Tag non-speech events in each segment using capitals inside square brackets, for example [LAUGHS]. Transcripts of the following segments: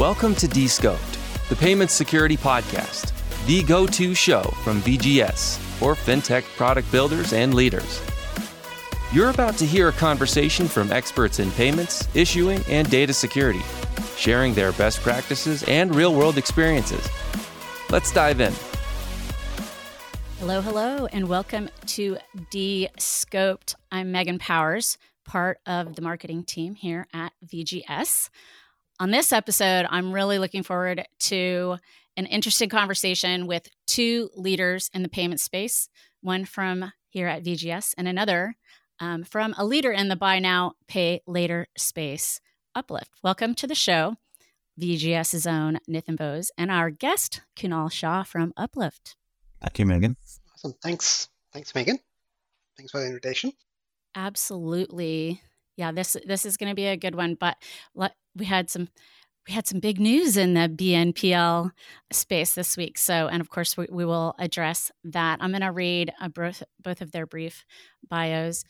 Welcome to Descoped, the Payment Security Podcast, the go to show from VGS for fintech product builders and leaders. You're about to hear a conversation from experts in payments, issuing, and data security, sharing their best practices and real world experiences. Let's dive in. Hello, hello, and welcome to Descoped. I'm Megan Powers, part of the marketing team here at VGS. On this episode, I'm really looking forward to an interesting conversation with two leaders in the payment space, one from here at VGS and another um, from a leader in the buy now, pay later space, Uplift. Welcome to the show, VGS's own Nathan Bose, and our guest, Kunal Shah from Uplift. Thank you, Megan. Awesome. Thanks. Thanks, Megan. Thanks for the invitation. Absolutely. Yeah, this this is going to be a good one. But we had some we had some big news in the BNPL space this week. So, and of course, we, we will address that. I'm going to read both both of their brief bios.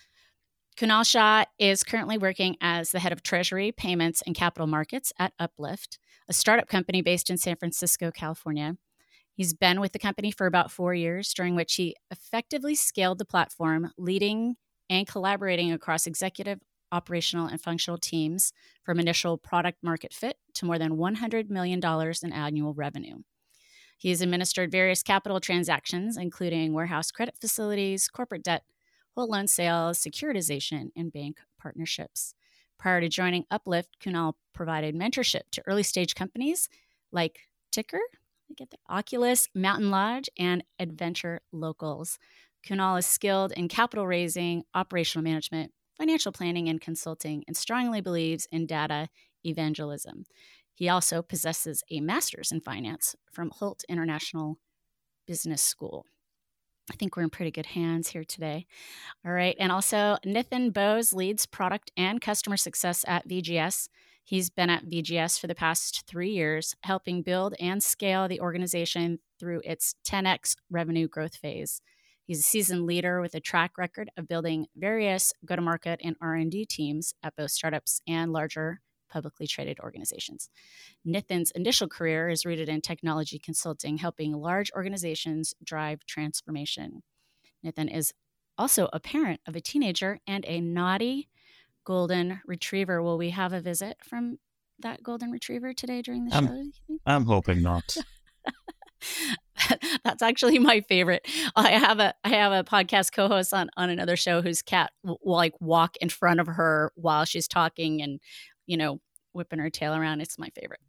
Kunal Shah is currently working as the head of Treasury, Payments, and Capital Markets at Uplift, a startup company based in San Francisco, California. He's been with the company for about four years, during which he effectively scaled the platform, leading and collaborating across executive, operational, and functional teams from initial product market fit to more than $100 million in annual revenue. He has administered various capital transactions, including warehouse credit facilities, corporate debt, whole loan sales, securitization, and bank partnerships. Prior to joining Uplift, Kunal provided mentorship to early stage companies like Ticker, get the Oculus, Mountain Lodge, and Adventure Locals. Kunal is skilled in capital raising, operational management, financial planning, and consulting, and strongly believes in data evangelism. He also possesses a master's in finance from Hult International Business School. I think we're in pretty good hands here today. All right. And also, Nithin Bose leads product and customer success at VGS. He's been at VGS for the past three years, helping build and scale the organization through its 10x revenue growth phase. He's a seasoned leader with a track record of building various go-to-market and R&D teams at both startups and larger publicly traded organizations. Nithin's initial career is rooted in technology consulting, helping large organizations drive transformation. Nithin is also a parent of a teenager and a naughty golden retriever. Will we have a visit from that golden retriever today during the I'm, show? I'm hoping not. [LAUGHS] [LAUGHS] That's actually my favorite. I have a I have a podcast co-host on on another show whose cat will, like walk in front of her while she's talking and you know, whipping her tail around. It's my favorite.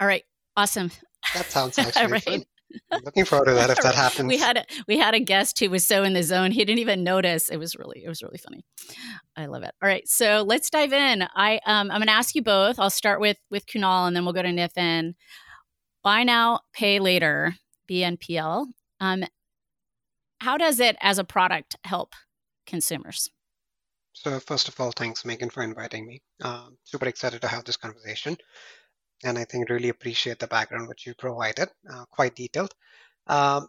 All right. Awesome. That sounds [LAUGHS] actually right. fun. I'm looking forward to that if [LAUGHS] that happens. We had a, we had a guest who was so in the zone he didn't even notice. It was really it was really funny. I love it. All right, so let's dive in. I um, I'm going to ask you both. I'll start with with Kunal and then we'll go to Nithin. Buy now, pay later, BNPL. Um, how does it as a product help consumers? So, first of all, thanks, Megan, for inviting me. Um, super excited to have this conversation. And I think really appreciate the background which you provided, uh, quite detailed. Um,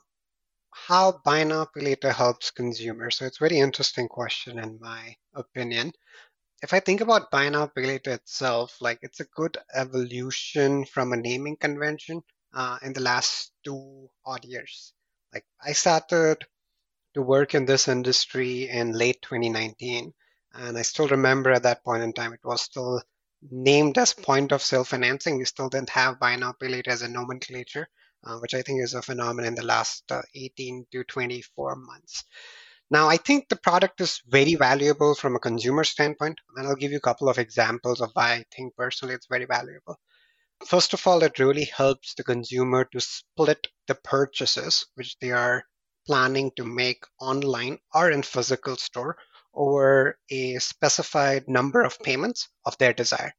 how buy now pay later helps consumers? So, it's a very interesting question, in my opinion. If I think about buy now pay later itself, like it's a good evolution from a naming convention uh, in the last two odd years. Like I started to work in this industry in late 2019 and I still remember at that point in time, it was still named as point of sale financing. We still didn't have buy now, pay later as a nomenclature, uh, which I think is a phenomenon in the last uh, 18 to 24 months. Now, I think the product is very valuable from a consumer standpoint, and I'll give you a couple of examples of why I think personally it's very valuable. First of all, it really helps the consumer to split the purchases which they are planning to make online or in physical store over a specified number of payments of their desire.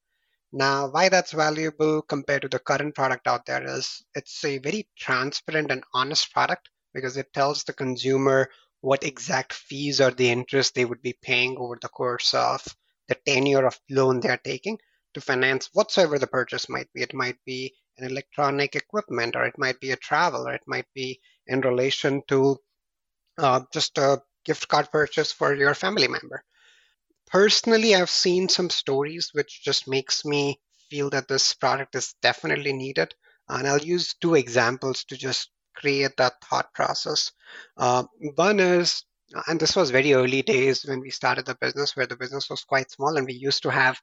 Now, why that's valuable compared to the current product out there is it's a very transparent and honest product because it tells the consumer what exact fees or the interest they would be paying over the course of the tenure of loan they're taking to finance whatsoever the purchase might be. It might be an electronic equipment, or it might be a travel, or it might be in relation to uh, just a gift card purchase for your family member. Personally, I've seen some stories which just makes me feel that this product is definitely needed. And I'll use two examples to just create that thought process. Uh, one is, and this was very early days when we started the business, where the business was quite small, and we used to have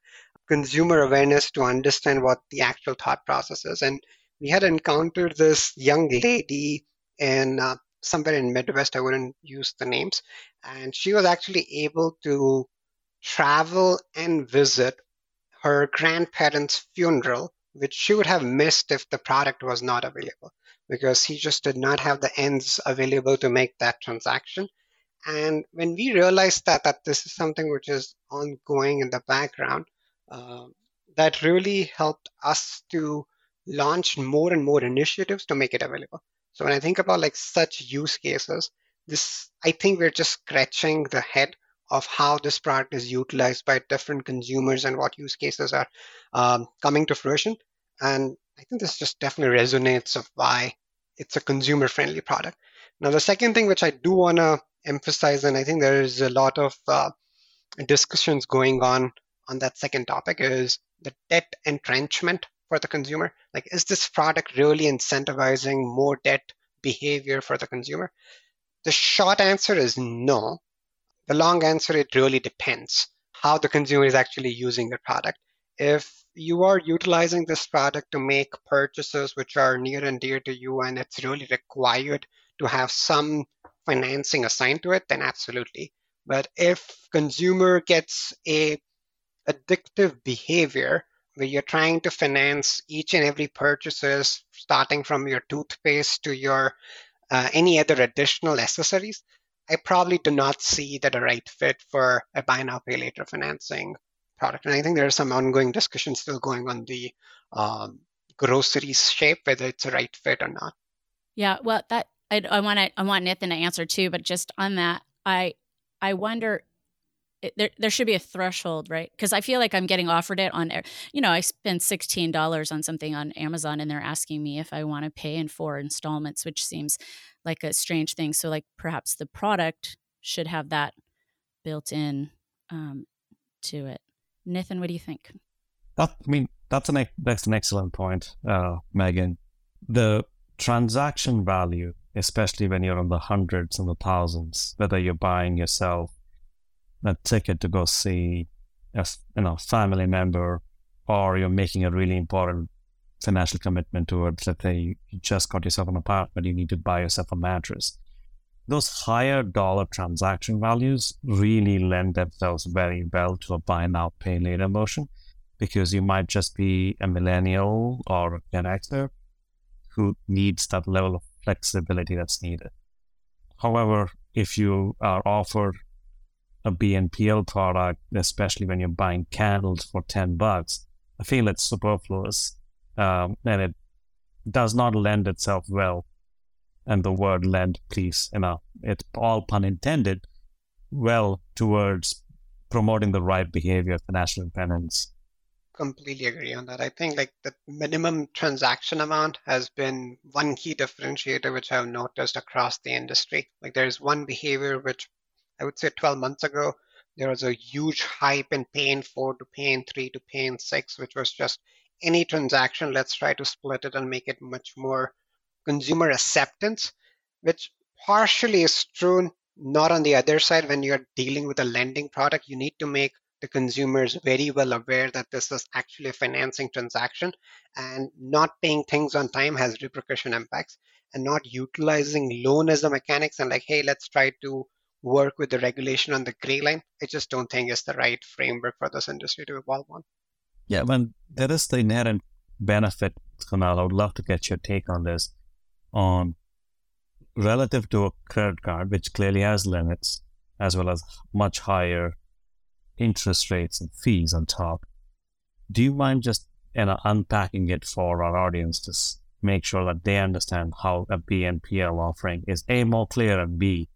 consumer awareness to understand what the actual thought process is. And we had encountered this young lady in uh, somewhere in Midwest. I wouldn't use the names, and she was actually able to travel and visit her grandparents' funeral, which she would have missed if the product was not available because he just did not have the ends available to make that transaction. And when we realized that that this is something which is ongoing in the background, uh, that really helped us to launch more and more initiatives to make it available. So when I think about like such use cases, this I think we're just scratching the head of how this product is utilized by different consumers and what use cases are um, coming to fruition. And I think this just definitely resonates of why it's a consumer friendly product. Now, the second thing which I do want to emphasize, and I think there is a lot of uh, discussions going on on that second topic, is the debt entrenchment for the consumer. Like, is this product really incentivizing more debt behavior for the consumer? The short answer is no. The long answer, it really depends how the consumer is actually using the product. If you are utilizing this product to make purchases which are near and dear to you and it's really required to have some financing assigned to it, then absolutely. But if consumer gets a addictive behavior where you're trying to finance each and every purchases starting from your toothpaste to your uh, any other additional accessories, I probably do not see that a right fit for a buy now pay later financing product. And I think there are some ongoing discussions still going on the um, groceries shape, whether it's a right fit or not. Yeah, well, that I, I want I want Nathan to answer too, but just on that, I I wonder there, there should be a threshold, right? Because I feel like I'm getting offered it on, you know, I spend $16 on something on Amazon and they're asking me if I want to pay in four installments, which seems like a strange thing. So, like, perhaps the product should have that built in um, to it. Nathan, what do you think? That, I mean, that's an, that's an excellent point, uh, Megan. The transaction value, especially when you're in the hundreds and the thousands, whether you're buying yourself a ticket to go see a you know family member, or you're making a really important financial commitment towards, let's say you just got yourself an apartment, you need to buy yourself a mattress. Those higher dollar transaction values really lend themselves very well to a buy now, pay later motion because you might just be a millennial or a Gen Xer who needs that level of flexibility that's needed. However, if you are offered a BNPL product, especially when you're buying candles for 10 bucks, I feel it's superfluous um, and it does not lend itself well. And the word lend, please, you know, it's all pun intended, well towards promoting the right behavior of financial independence. Completely agree on that. I think like the minimum transaction amount has been one key differentiator which I've noticed across the industry. Like there's one behavior which I would say 12 months ago, there was a huge hype in paying 4 to Pay in 3 to Pay in 6, which was just any transaction, let's try to split it and make it much more consumer acceptance, which partially is true not on the other side when you're dealing with a lending product you need to make the consumers very well aware that this is actually a financing transaction and not paying things on time has repercussion impacts and not utilizing loan as a mechanics and like hey let's try to work with the regulation on the gray line, I just don't think is the right framework for this industry to evolve on. Yeah, when there is the inherent benefit, Kunal, I would love to get your take on this. On relative to a credit card, which clearly has limits, as well as much higher interest rates and fees on top. Do you mind just you know, unpacking it for our audience to make sure that they understand how a BNPL offering is A, more clear, and B,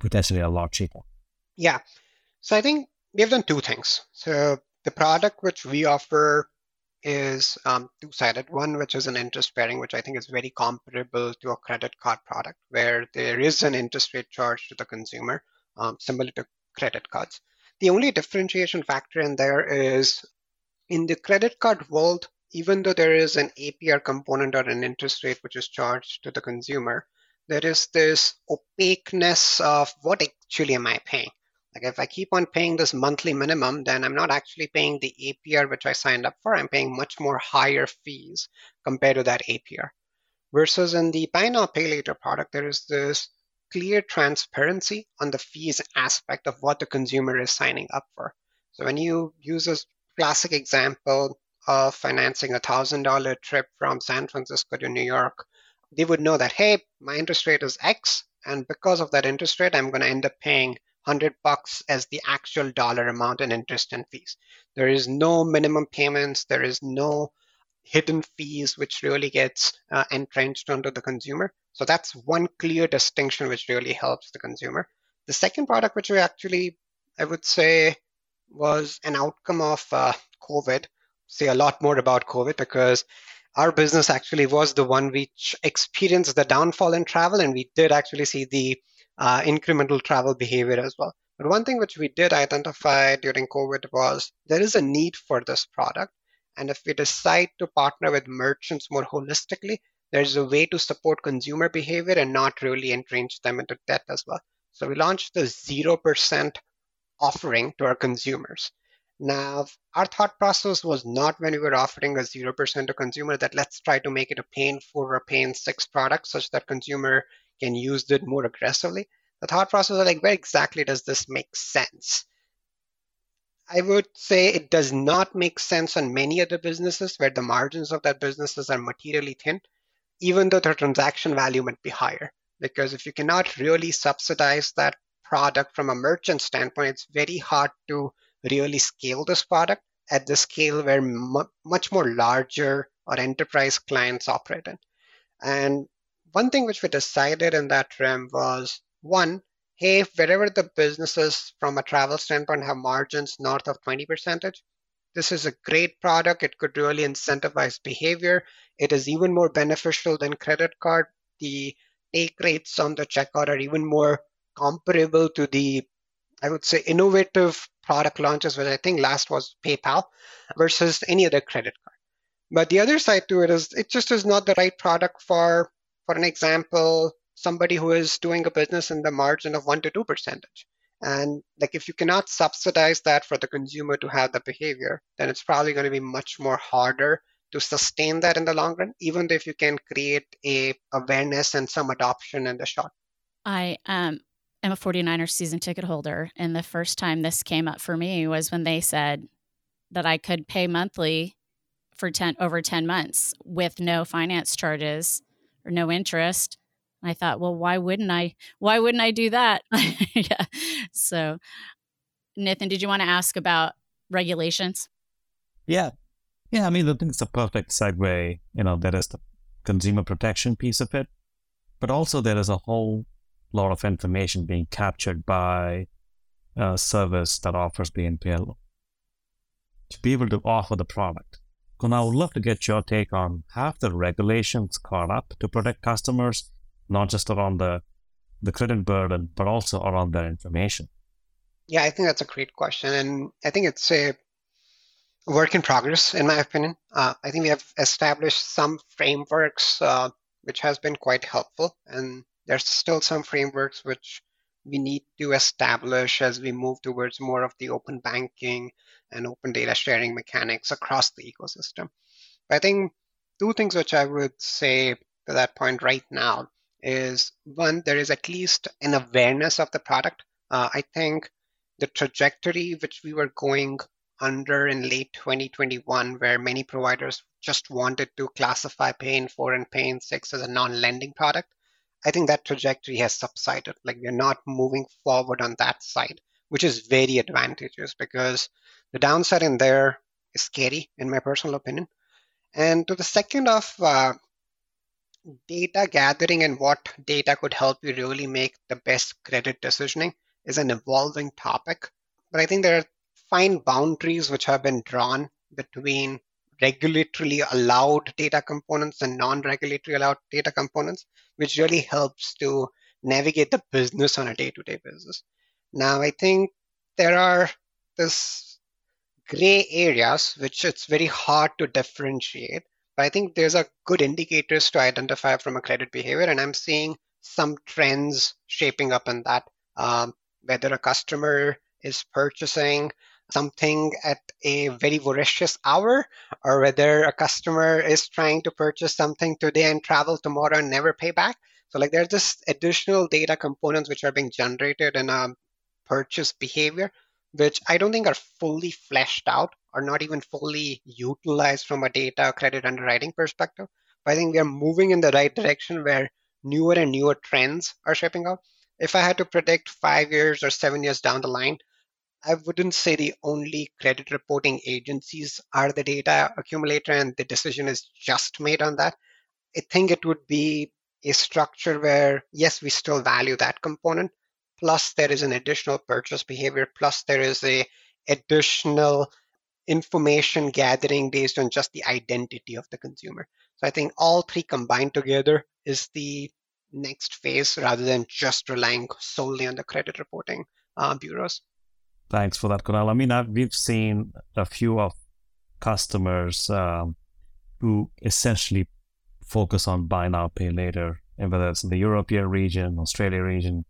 potentially a lot cheaper. Yeah. So I think we have done two things. So the product which we offer is um, two-sided. One, which is an interest bearing, which I think is very comparable to a credit card product, where there is an interest rate charge to the consumer, um, similar to credit cards. The only differentiation factor in there is in the credit card world, even though there is an APR component or an interest rate which is charged to the consumer, there is this opaqueness of what actually am I paying? Like if I keep on paying this monthly minimum, then I'm not actually paying the APR which I signed up for. I'm paying much more higher fees compared to that APR. Versus in the buy now pay later product, there is this clear transparency on the fees aspect of what the consumer is signing up for. So when you use this classic example of financing a thousand dollar trip from San Francisco to New York, they would know that hey, my interest rate is X, and because of that interest rate, I'm going to end up paying 100 bucks as the actual dollar amount in interest and fees. There is no minimum payments, there is no hidden fees which really gets uh, entrenched onto the consumer. So that's one clear distinction which really helps the consumer. The second product, which we actually, I would say, was an outcome of uh, COVID. Say a lot more about COVID because our business actually was the one which experienced the downfall in travel, and we did actually see the uh, incremental travel behavior as well. But one thing which we did identify during COVID was there is a need for this product. And if we decide to partner with merchants more holistically, there's a way to support consumer behavior and not really entrench them into debt as well. So we launched the 0% offering to our consumers. Now, our thought process was not when we were offering a 0% to consumer that let's try to make it a pay in four or pay six product such that consumer can use it more aggressively. The thought process was like, where exactly does this make sense? I would say it does not make sense on many other businesses where the margins of that businesses are materially thin, even though the transaction value might be higher. Because if you cannot really subsidize that product from a merchant standpoint, it's very hard to really scale this product at the scale where much more larger or enterprise clients operate in. And one thing which we decided in that realm was one, hey, wherever the businesses from a travel standpoint have margins north of 20 percentage, this is a great product. It could really incentivize behavior. It is even more beneficial than credit card. The take rates on the checkout are even more comparable to the, I would say, innovative product launches, which I think last was PayPal versus any other credit card. But the other side to it is it just is not the right product for for an example, somebody who is doing a business in the margin of one to two percentage. And like if you cannot subsidize that for the consumer to have the behavior, then it's probably going to be much more harder to sustain that in the long run, even if you can create a awareness and some adoption in the short. I um am a 49ers season ticket holder. And the first time this came up for me was when they said that I could pay monthly for 10 over 10 months with no finance charges or no interest. I thought, well, why wouldn't I? Why wouldn't I do that? [LAUGHS] yeah. So, Nathan, did you want to ask about regulations? Yeah. Yeah. I mean, I think it's a perfect segue. You know, there is the consumer protection piece of it, but also there is a whole lot of information being captured by a service that offers BNPL to be able to offer the product. And I would love to get your take on have the regulations caught up to protect customers, not just around the, the credit burden, but also around their information? Yeah, I think that's a great question. And I think it's a work in progress, in my opinion. Uh, I think we have established some frameworks, uh, which has been quite helpful. And there's still some frameworks which we need to establish as we move towards more of the open banking and open data sharing mechanics across the ecosystem. But I think two things which I would say to that point right now is one, there is at least an awareness of the product. Uh, I think the trajectory which we were going under in late 2021, where many providers just wanted to classify Pay in 4 and Pay in 6 as a non lending product, I think that trajectory has subsided. Like we're not moving forward on that side, which is very advantageous because the downside in there is scary, in my personal opinion. And to the second of uh, data gathering and what data could help you really make the best credit decisioning is an evolving topic. But I think there are fine boundaries which have been drawn between regulatorily allowed data components and non-regulatory allowed data components, which really helps to navigate the business on a day-to-day basis. Now, I think there are this gray areas, which it's very hard to differentiate. But I think there's a good indicators to identify from a credit behavior, and I'm seeing some trends shaping up in that. Um, whether a customer is purchasing something at a very voracious hour, or whether a customer is trying to purchase something today and travel tomorrow and never pay back. So like there's just additional data components which are being generated in a purchase behavior, which I don't think are fully fleshed out or not even fully utilized from a data credit underwriting perspective. But I think we are moving in the right direction where newer and newer trends are shaping up. If I had to predict five years or seven years down the line, I wouldn't say the only credit reporting agencies are the data accumulator and the decision is just made on that. I think it would be a structure where, yes, we still value that component, plus there is an additional purchase behavior, plus there is a additional information gathering based on just the identity of the consumer. So I think all three combined together is the next phase rather than just relying solely on the credit reporting uh, bureaus. Thanks for that, Kunal. I mean, I've, we've seen a few of customers um, who essentially focus on buy now, pay later, and whether it's in the European region, Australia region.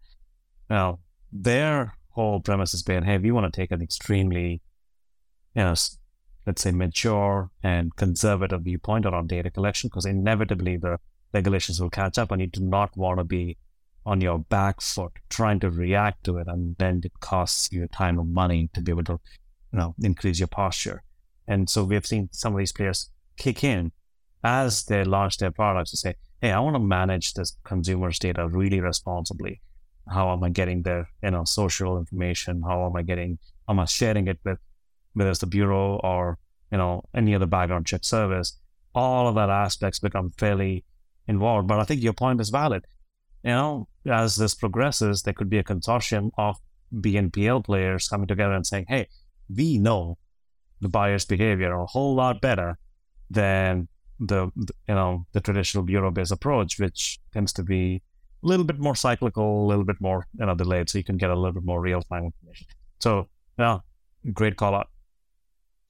Now, their whole premise has been, hey, we want to take an extremely, you know, let's say mature and conservative viewpoint around data collection because inevitably the regulations will catch up and you do not want to be on your back foot trying to react to it and then it costs you time and money to be able to you know increase your posture. And so we've seen some of these players kick in as they launch their products to say hey i want to manage this consumer's data really responsibly how am i getting their you know social information how am i getting am i sharing it with whether it's the bureau or you know any other background check service all of that aspects become fairly involved. But i think your point is valid. You know, as this progresses, there could be a consortium of BNPL players coming together and saying, hey, we know the buyer's behavior a whole lot better than the, you know the traditional bureau-based approach, which tends to be a little bit more cyclical, a little bit more you know delayed, so you can get a little bit more real-time information. So, yeah, great call out.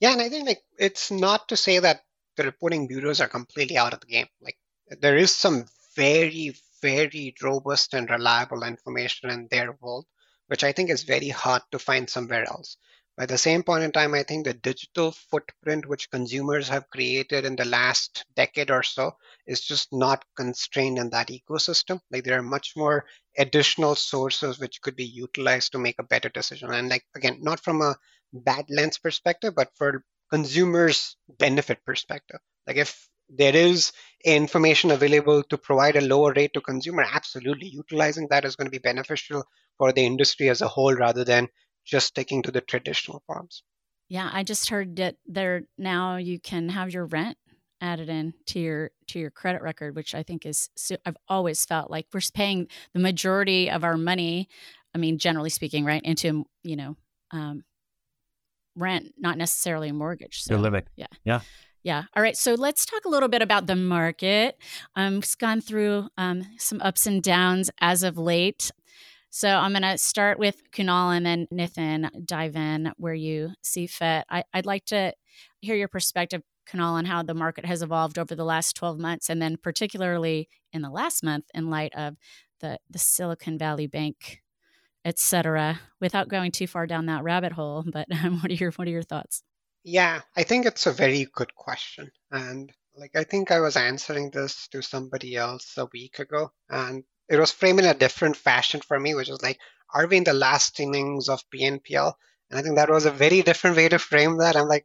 Yeah, and I think like it's not to say that the reporting bureaus are completely out of the game. Like there is some very very robust and reliable information in their world, which I think is very hard to find somewhere else. At the same point in time, I think the digital footprint which consumers have created in the last decade or so is just not constrained in that ecosystem. Like there are much more additional sources which could be utilized to make a better decision. And like again, not from a bad lens perspective, but for consumers' benefit perspective. Like if there is information available to provide a lower rate to consumer, absolutely utilizing that is going to be beneficial for the industry as a whole rather than just sticking to the traditional forms. Yeah, I just heard that there now you can have your rent added in to your to your credit record, which I think is I've always felt like we're paying the majority of our money. I mean, generally speaking, right into you know um, rent, not necessarily a mortgage. So, You're living. Yeah. Yeah. Yeah. All right. So let's talk a little bit about the market. Um, it's gone through um, some ups and downs as of late. So I'm going to start with Kunal and then Nithin dive in where you see fit. I, would like to hear your perspective, Kunal, on how the market has evolved over the last 12 months, and then particularly in the last month in light of the, the Silicon Valley Bank, et cetera, without going too far down that rabbit hole. But um, [LAUGHS] what are your what are your thoughts? Yeah, I think it's a very good question. And like I think I was answering this to somebody else a week ago, and it was framed in a different fashion for me, which was like, are we in the last innings of BNPL? And I think that was a very different way to frame that. I'm like,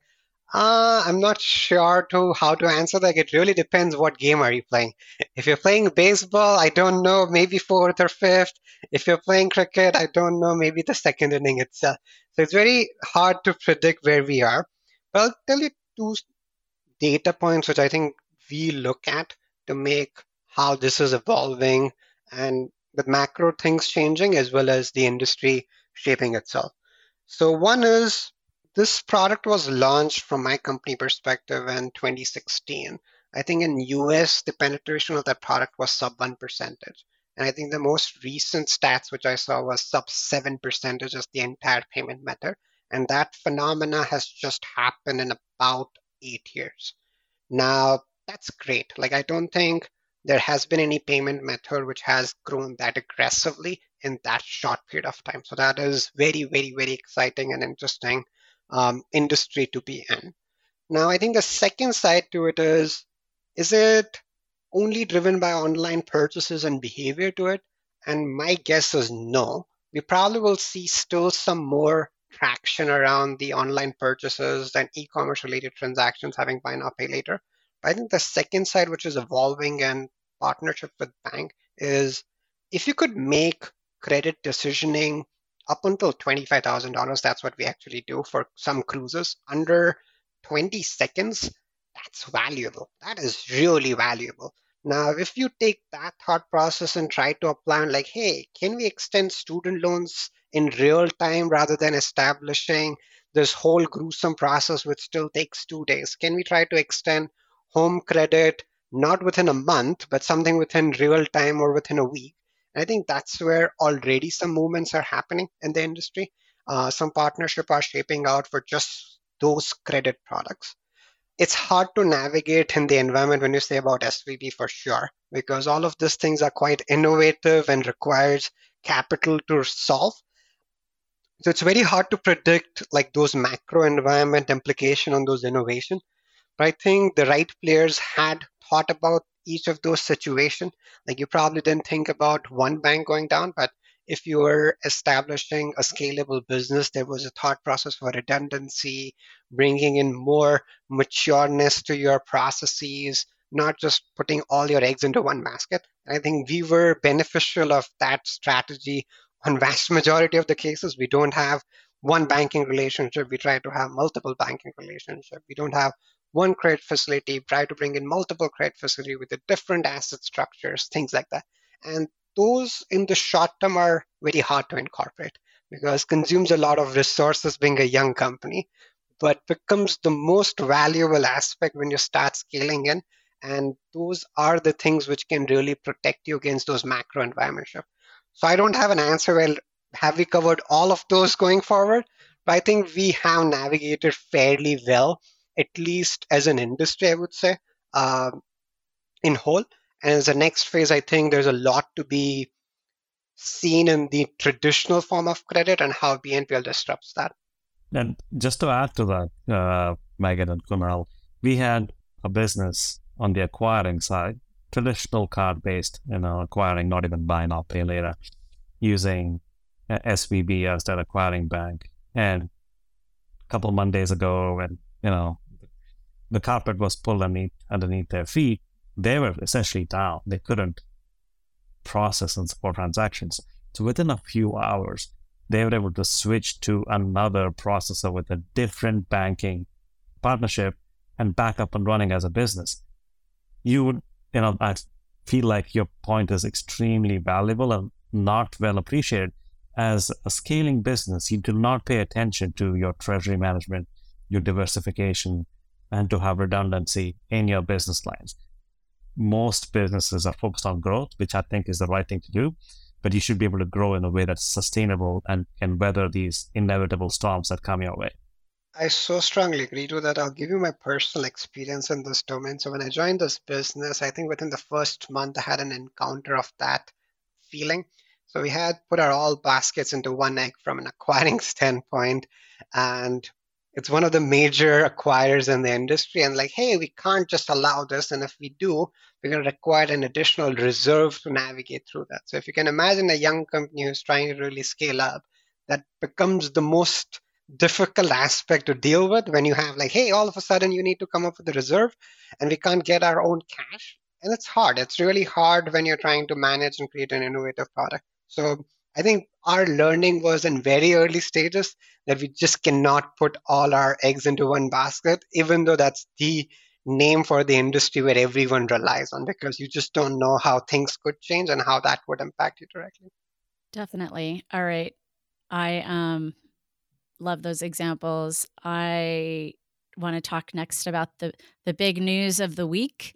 uh, I'm not sure to how to answer that. It really depends what game are you playing. If you're playing baseball, I don't know, maybe fourth or fifth. If you're playing cricket, I don't know, maybe the second inning itself. So it's very hard to predict where we are. But I'll tell you two data points which I think we look at to make how this is evolving and the macro things changing as well as the industry shaping itself. So one is this product was launched from my company perspective in 2016. I think in US the penetration of that product was sub one percentage. And I think the most recent stats which I saw was sub seven percentage as the entire payment method. And that phenomena has just happened in about eight years. Now, that's great. Like, I don't think there has been any payment method which has grown that aggressively in that short period of time. So that is very, very, very exciting and interesting um, industry to be in. Now, I think the second side to it is is it only driven by online purchases and behavior to it? And my guess is no. We probably will see still some more traction around the online purchases and e commerce related transactions having buy now, pay later. I think the second side, which is evolving and partnership with bank, is if you could make credit decisioning up until $25,000, that's what we actually do for some cruises, under 20 seconds, that's valuable. That is really valuable. Now, if you take that thought process and try to apply on like, hey, can we extend student loans in real time rather than establishing this whole gruesome process which still takes two days? Can we try to extend home credit not within a month, but something within real time or within a week? And I think that's where already some movements are happening in the industry. Uh, some partnership are shaping out for just those credit products it's hard to navigate in the environment when you say about SVB for sure, because all of these things are quite innovative and requires capital to solve. So it's very hard to predict like those macro environment implication on those innovation. But I think the right players had thought about each of those situations. Like you probably didn't think about one bank going down, but if you were establishing a scalable business, there was a thought process for redundancy, bringing in more matureness to your processes, not just putting all your eggs into one basket. I think we were beneficial of that strategy on [LAUGHS] vast majority of the cases. We don't have one banking relationship. We try to have multiple banking relationship. We don't have one credit facility. Try to bring in multiple credit facility with the different asset structures, things like that. And those in the short term are very hard to incorporate because consumes a lot of resources being a young company but becomes the most valuable aspect when you start scaling in and those are the things which can really protect you against those macro environment shifts so i don't have an answer well have we covered all of those going forward but i think we have navigated fairly well at least as an industry i would say uh, in whole and as the next phase, I think there's a lot to be seen in the traditional form of credit and how BNPL disrupts that. And just to add to that, uh, Megan and Kunal, we had a business on the acquiring side, traditional card based, you know, acquiring, not even buy now, pay later, using SVB as their acquiring bank. And a couple of Mondays ago, and you know, the carpet was pulled underneath, underneath their feet, they were essentially down. They couldn't process and support transactions. So within a few hours, they were able to switch to another processor with a different banking partnership and back up and running as a business. You would, you know, I feel like your point is extremely valuable and not well appreciated. As a scaling business, you do not pay attention to your treasury management, your diversification, and to have redundancy in your business lines most businesses are focused on growth, which I think is the right thing to do. But you should be able to grow in a way that's sustainable and can weather these inevitable storms that come your way. I so strongly agree to that. I'll give you my personal experience in this domain. So when I joined this business, I think within the first month I had an encounter of that feeling. So we had put our all baskets into one egg from an acquiring [LAUGHS] standpoint, and it's one of the major acquirers in the industry and like hey we can't just allow this and if we do we're going to require an additional reserve to navigate through that. So if you can imagine a young company who's trying to really scale up that becomes the most difficult aspect to deal with when you have like hey all of a sudden you need to come up with a reserve and we can't get our own cash. And it's hard. It's really hard when you're trying to manage and create an innovative product. So I think our learning was in very early stages that we just cannot put all our eggs into one basket, even though that's the name for the industry where everyone relies on because you just don't know how things could change and how that would impact you directly. Definitely. All right. I um love those examples. I want to talk next about the the big news of the week.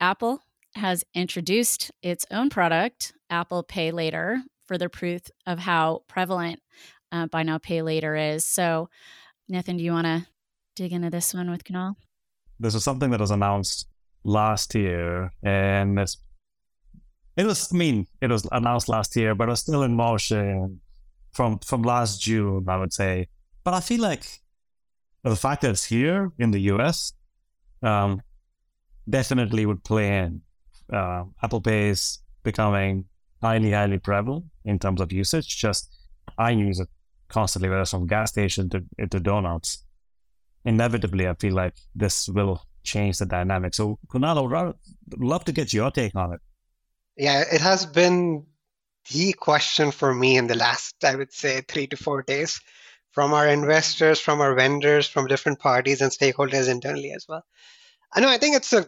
Apple has introduced its own product, Apple Pay Later, further proof of how prevalent uh, buy now pay later is. So, Nathan, do you want to dig into this one with Kunal? This is something that was announced last year, and it's, it was I mean it was announced last year, but it was still in motion from from last June, I would say. But I feel like the fact that it's here in the US um, definitely would play in. Uh, Apple Pay is becoming highly, highly prevalent in terms of usage. Just I use it constantly, whether it's from gas station to, to donuts. Inevitably, I feel like this will change the dynamic. So, Kunal, I would love to get your take on it. Yeah, it has been the question for me in the last, I would say, three to four days from our investors, from our vendors, from different parties and stakeholders internally as well. I know I think it's a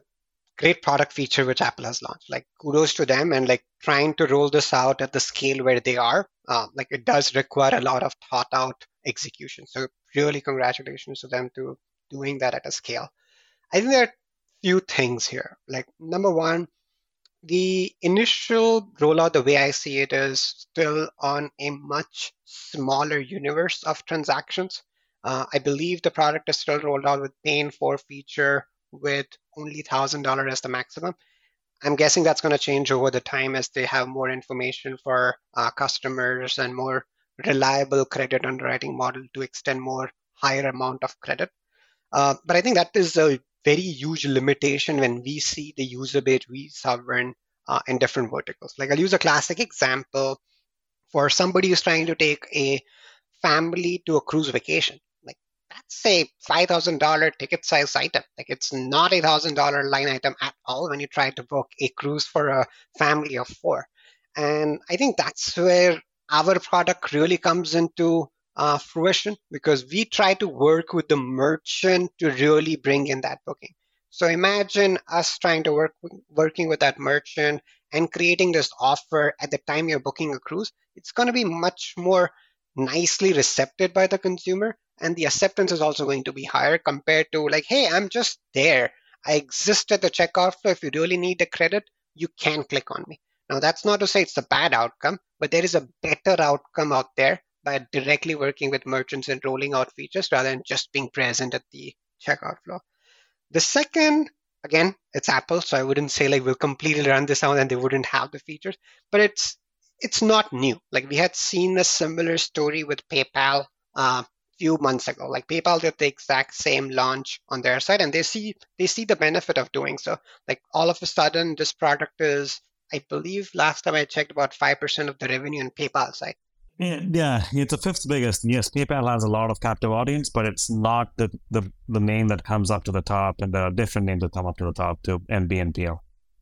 great product feature which Apple has launched. Like kudos to them and like trying to roll this out at the scale where they are. Um, like it does require a lot of thought out execution. So really congratulations to them to doing that at a scale. I think there are few things here. Like number one, the initial rollout, the way I see it, is still on a much smaller universe of transactions. Uh, I believe the product is still rolled out with Pay in 4 feature with only $1,000 as the maximum. I'm guessing that's going to change over the time as they have more information for uh, customers and more reliable credit underwriting model to extend more higher amount of credit. Uh, but I think that is a very huge limitation when we see the user base we sovereign uh, in different verticals. Like I'll use a classic example for somebody who's trying to take a family to a cruise vacation that's a $5,000 ticket size item. Like it's not a $1,000 line item at all when you try to book a cruise for a family of four. And I think that's where our product really comes into uh, fruition because we try to work with the merchant to really bring in that booking. So imagine us trying to work working with that merchant and creating this offer at the time you're booking a cruise. It's going to be much more nicely recepted by the consumer and the acceptance is also going to be higher compared to like hey i'm just there. I exist at the checkout flow if you really need the credit you can click on me. Now that's not to say it's a bad outcome but there is a better outcome out there by directly working with merchants and rolling out features rather than just being present at the checkout flow the second again it's apple so i wouldn't say like we'll completely run this out and they wouldn't have the features but it's it's not new. Like we had seen a similar story with PayPal uh, few months ago. Like PayPal did the exact same launch on their side, and they see they see the benefit of doing so. Like all of a sudden, this product is, I believe, last time I checked, about five percent of the revenue on PayPal side. Yeah, yeah, it's the fifth biggest. Yes, PayPal has a lot of captive audience, but it's not the, the, the name that comes up to the top, and there are different names that come up to the top too, and BNPL,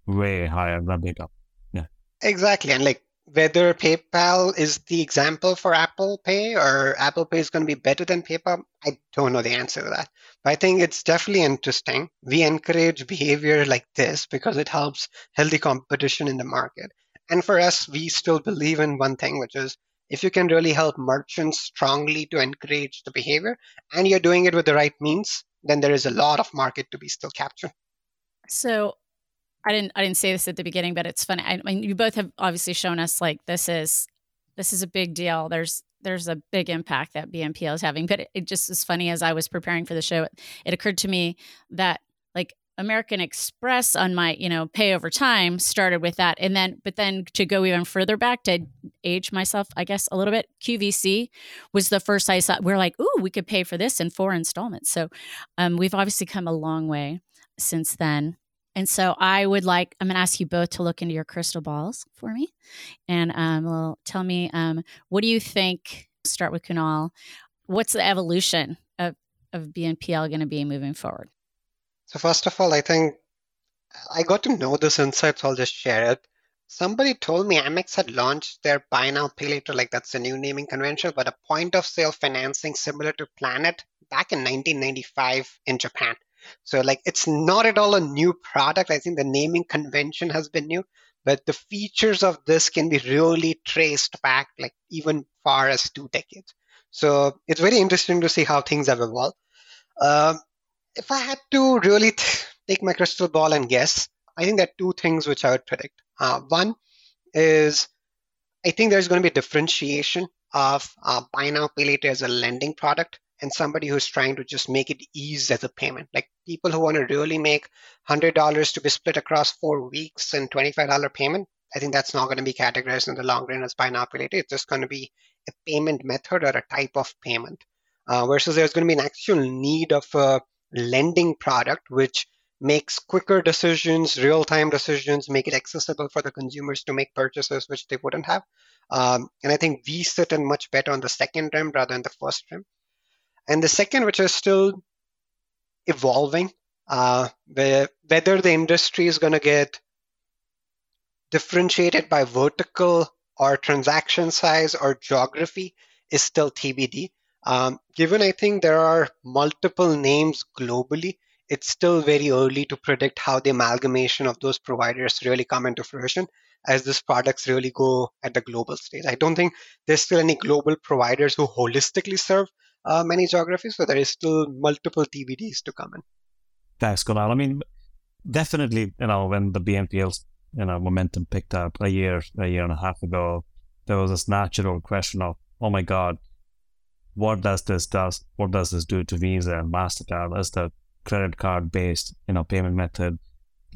way higher than PayPal. Yeah, exactly, and like whether PayPal is the example for Apple Pay or Apple Pay is going to be better than PayPal, I don't know the answer to that. But I think it's definitely interesting. We encourage behavior like this because it helps healthy competition in the market. And for us, we still believe in one thing, which is if you can really help merchants strongly to encourage the behavior and you're doing it with the right means, then there is a lot of market to be still captured. So I didn't I didn't say this at the beginning, but it's funny. I mean, you both have obviously shown us like this is this is a big deal. There's there's a big impact that BNPL is having. But it, it just is funny as I was preparing for the show, it, it occurred to me that like American Express on my, you know, pay over time started with that. And then, but then to go even further back to age myself, I guess a little bit, QVC was the first I saw. We're like, ooh, we could pay for this in four installments. So um, we've obviously come a long way since then. And so I would like, I'm going to ask you both to look into your crystal balls for me and um, tell me um, what do you think? Start with Kunal. What's the evolution of, of BNPL going to be moving forward? So, first of all, I think I got to know this insight, so I'll just share it. Somebody told me Amex had launched their buy now, pay later, like that's a new naming convention, but a point of sale financing similar to Planet back in 1995 in Japan. So like it's not at all a new product. I think the naming convention has been new, but the features of this can be really traced back like even far as two decades. So it's very interesting to see how things have evolved. Uh, if I had to really take my crystal ball and guess, I think there are two things which I would predict. Uh, one is I think there's going to be differentiation of uh, buy now pay later as a lending product and somebody who's trying to just make it ease as a payment. Like people who want to really make $100 to be split across four weeks and $25 payment, I think that's not going to be categorized in the long run as buy now pay later. It's just going to be a payment method or a type of payment. Uh, versus there's going to be an actual need of a lending product which makes quicker decisions, real time decisions, make it accessible for the consumers to make purchases which they wouldn't have. Um, and I think we sit in much better on the second rim rather than the first rim. And the second, which is still evolving, uh, whether the industry is going to get differentiated by vertical or transaction size or geography is still TBD. Um, given I think there are multiple names globally, it's still very early to predict how the amalgamation of those providers really come into fruition as these products really go at the global stage. I don't think there's still any global providers who holistically serve uh, many geographies, so there is still multiple TBDs to come in. Thanks, Kunal. I mean, definitely, you know, when the BNPL's you know momentum picked up a year, a year and a half ago, there was this natural question of, oh my God, what does this does what does this do to Visa and Mastercard as the credit card based you know payment method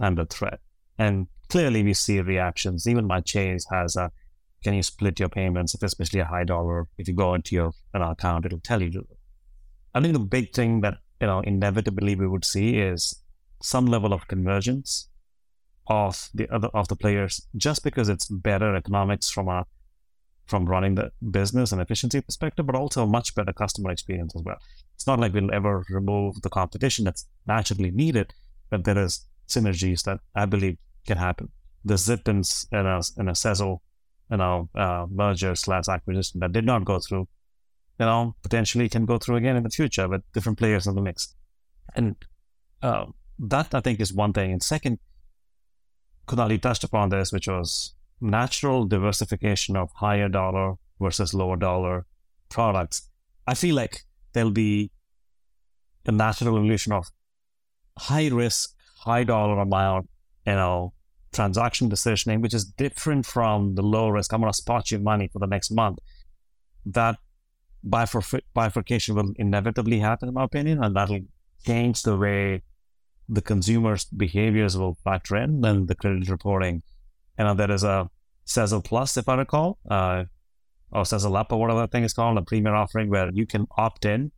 under threat. And clearly we see reactions. Even my Chase has a can you split your payments, if especially a high dollar, if you go into your an account, it'll tell you. I think the big thing that you know inevitably we would see is some level of convergence of the other of the players just because it's better economics from a from running the business and efficiency perspective, but also a much better customer experience as well. It's not like we'll ever remove the competition that's naturally needed, but there is synergies that I believe can happen. The Zip and, a, and a Sezzle, you know, uh, merger slash acquisition that did not go through, you know, potentially can go through again in the future with different players in the mix. And uh, that I think is one thing. And second, Kunal, touched upon this, which was natural diversification of higher dollar versus lower dollar products. I feel like there'll be a natural evolution of high risk, high dollar amount, you know, transaction decisioning, which is different from the low risk. I'm going to spot you money for the next month. That bifurcation will inevitably happen, in my opinion, and that'll change the way the consumers' behaviors will factor in and the credit reporting And there is a Sezzle Plus, if I recall, uh, or Sezzle Up or whatever that thing is called, a premium offering where you can opt in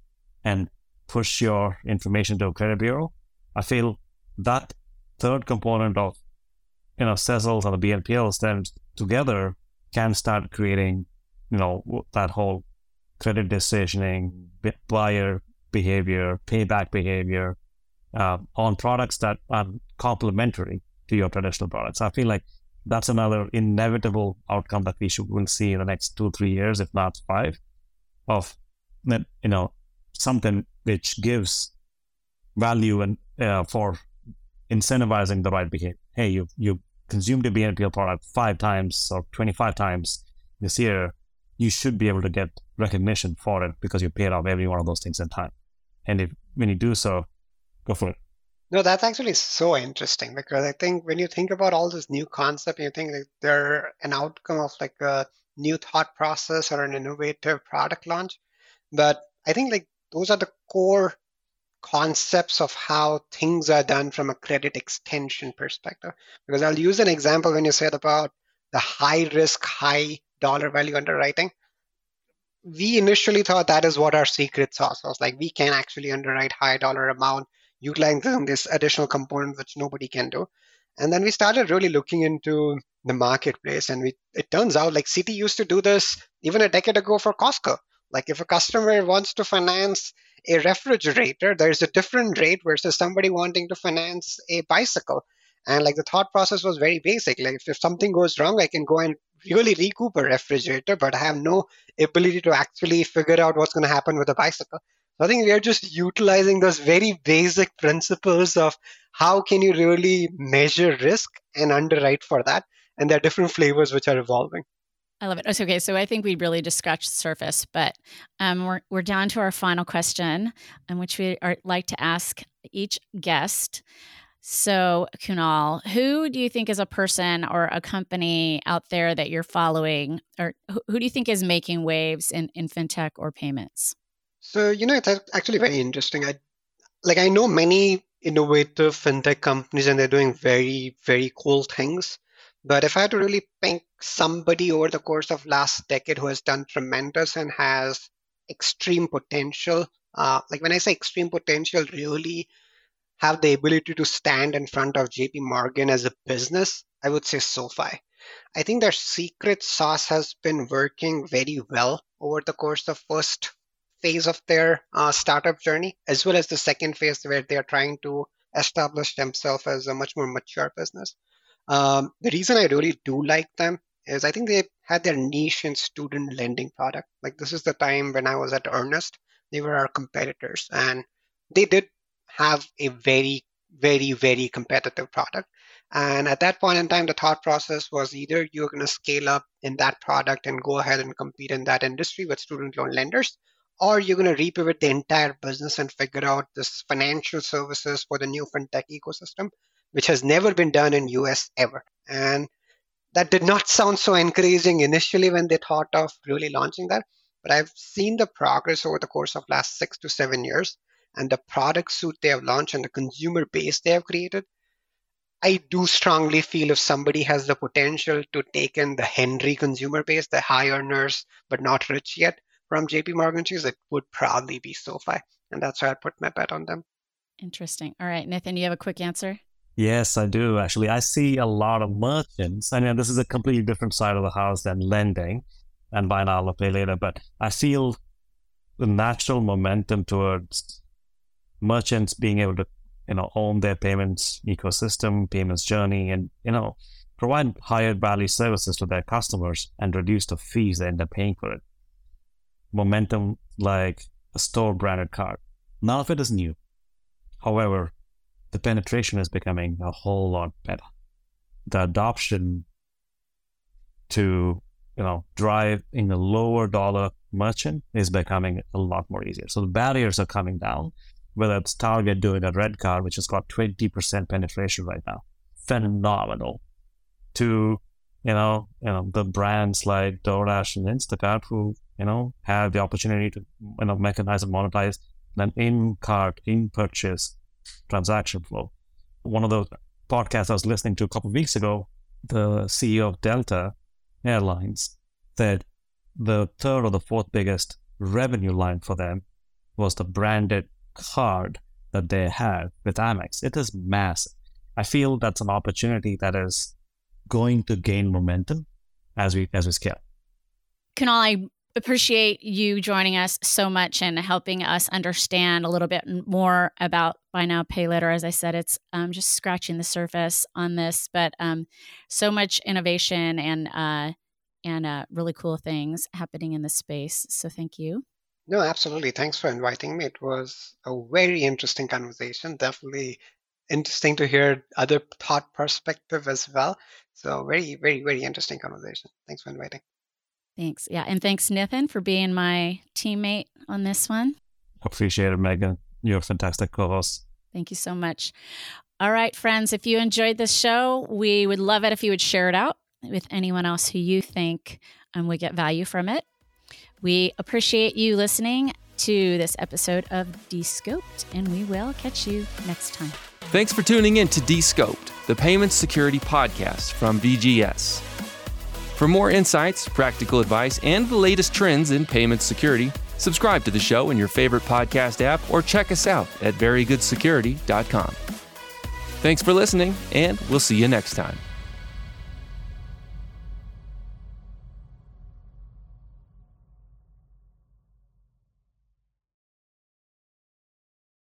and push your information to a credit bureau. I feel that third component of, you know, Sezzles and the BNPLs then together can start creating, you know, that whole credit decisioning, buyer behavior, payback behavior uh, on products that are complementary to your traditional products. I feel like that's another inevitable outcome that we should will see in the next two three years if not five of you know something which gives value and uh, for incentivizing the right behavior hey you you consumed a BNPL product five times or 25 times this year you should be able to get recognition for it because you paid off every one of those things in time and if when you do so go for it no, that's actually so interesting because I think when you think about all this new concept, you think like they're an outcome of like a new thought process or an innovative product launch. But I think like those are the core concepts of how things are done from a credit extension perspective. Because I'll use an example when you said about the high risk, high dollar value underwriting. We initially thought that is what our secret sauce was. Like we can actually underwrite high dollar amount utilizing this additional component which nobody can do. And then we started really looking into the marketplace, and we it turns out like Citi used to do this even a decade ago for Costco. Like if a customer wants to finance a refrigerator, there's a different rate versus somebody wanting to finance a bicycle. And like the thought process was very basic. Like if, if something goes wrong, I can go and really recoup a refrigerator, but I have no ability to actually figure out what's going to happen with a bicycle. So I think we are just utilizing those very basic principles of how can you really measure risk and underwrite for that. And there are different flavors which are evolving. I love it. Okay, so I think we really just scratched the surface, but um, we're we're down to our final question, in which we are like to ask each guest So, Kunal, who do you think is a person or a company out there that you're following, or who do you think is making waves in, in fintech or payments? So, you know, it's actually very interesting. I like I know many innovative fintech companies and they're doing very, very cool things. But if I had to really pick somebody over the course of last decade who has done tremendous and has extreme potential, uh, like when I say extreme potential, really have the ability to stand in front of JP Morgan as a business, I would say SoFi. I think their secret sauce has been working very well over the course of first phase of their uh, startup journey, as well as the second phase where they are trying to establish themselves as a much more mature business. Um, the reason I really do like them is I think they had their niche in student lending product. Like this is the time when I was at Earnest, they were our competitors, and they did have a very, very, very competitive product. And at that point in time, the thought process was either you're going to scale up in that product and go ahead and compete in that industry with student loan lenders, or you're going to repivot the entire business and figure out this financial services for the new fintech ecosystem, which has never been done in US ever. And that did not sound so encouraging initially when they thought of really launching that. But I've seen the progress over the course of last six to seven years and the product suite they have launched and the consumer base they have created, I do strongly feel if somebody has the potential to take in the Henry consumer base, the high earners but not rich yet from JP Morgan Chase, it would probably be SoFi. And that's why I put my bet on them. Interesting. All right, Nathan, do you have a quick answer? Yes, I do actually. I see a lot of merchants. I mean, uh, this is a completely different side of the house than lending and buy now, pay later, but I feel the natural momentum towards merchants being able to you know own their payments ecosystem payments journey and you know provide higher value services to their customers and reduce the fees they end up paying for it momentum like a store branded card none of it is new however the penetration is becoming a whole lot better the adoption to you know drive in a lower dollar merchant is becoming a lot more easier so the barriers are coming down whether it's Target doing a red card, which has got 20% penetration right now. Phenomenal. To, you know, you know, the brands like DoorDash and Instacart who, you know, have the opportunity to, you know, mechanize and monetize an in-cart, in-purchase transaction flow. One of the podcasts I was listening to a couple of weeks ago, the CEO of Delta Airlines said the third or the fourth biggest revenue line for them was the branded card that they have with Amex. It is massive. I feel that's an opportunity that is going to gain momentum as we as we scale. Kunal, I appreciate you joining us so much and helping us understand a little bit more about buy now pay later. As I said, it's um, just scratching the surface on this, but um, so much innovation and uh, and uh, really cool things happening in the space. So thank you. No, absolutely. Thanks for inviting me. It was a very interesting conversation. Definitely interesting to hear other thought perspective as well. So very, very, very interesting conversation. Thanks for inviting. Thanks. Yeah. And thanks, Nathan, for being my teammate on this one. Appreciate it, Megan. You're a fantastic co host. Thank you so much. All right, friends, if you enjoyed this show, we would love it if you would share it out with anyone else who you think um, would get value from it. We appreciate you listening to this episode of Descoped, and we will catch you next time. Thanks for tuning in to Descoped, the Payments Security Podcast from VGS. For more insights, practical advice, and the latest trends in payment security, subscribe to the show in your favorite podcast app or check us out at verygoodsecurity.com. Thanks for listening, and we'll see you next time.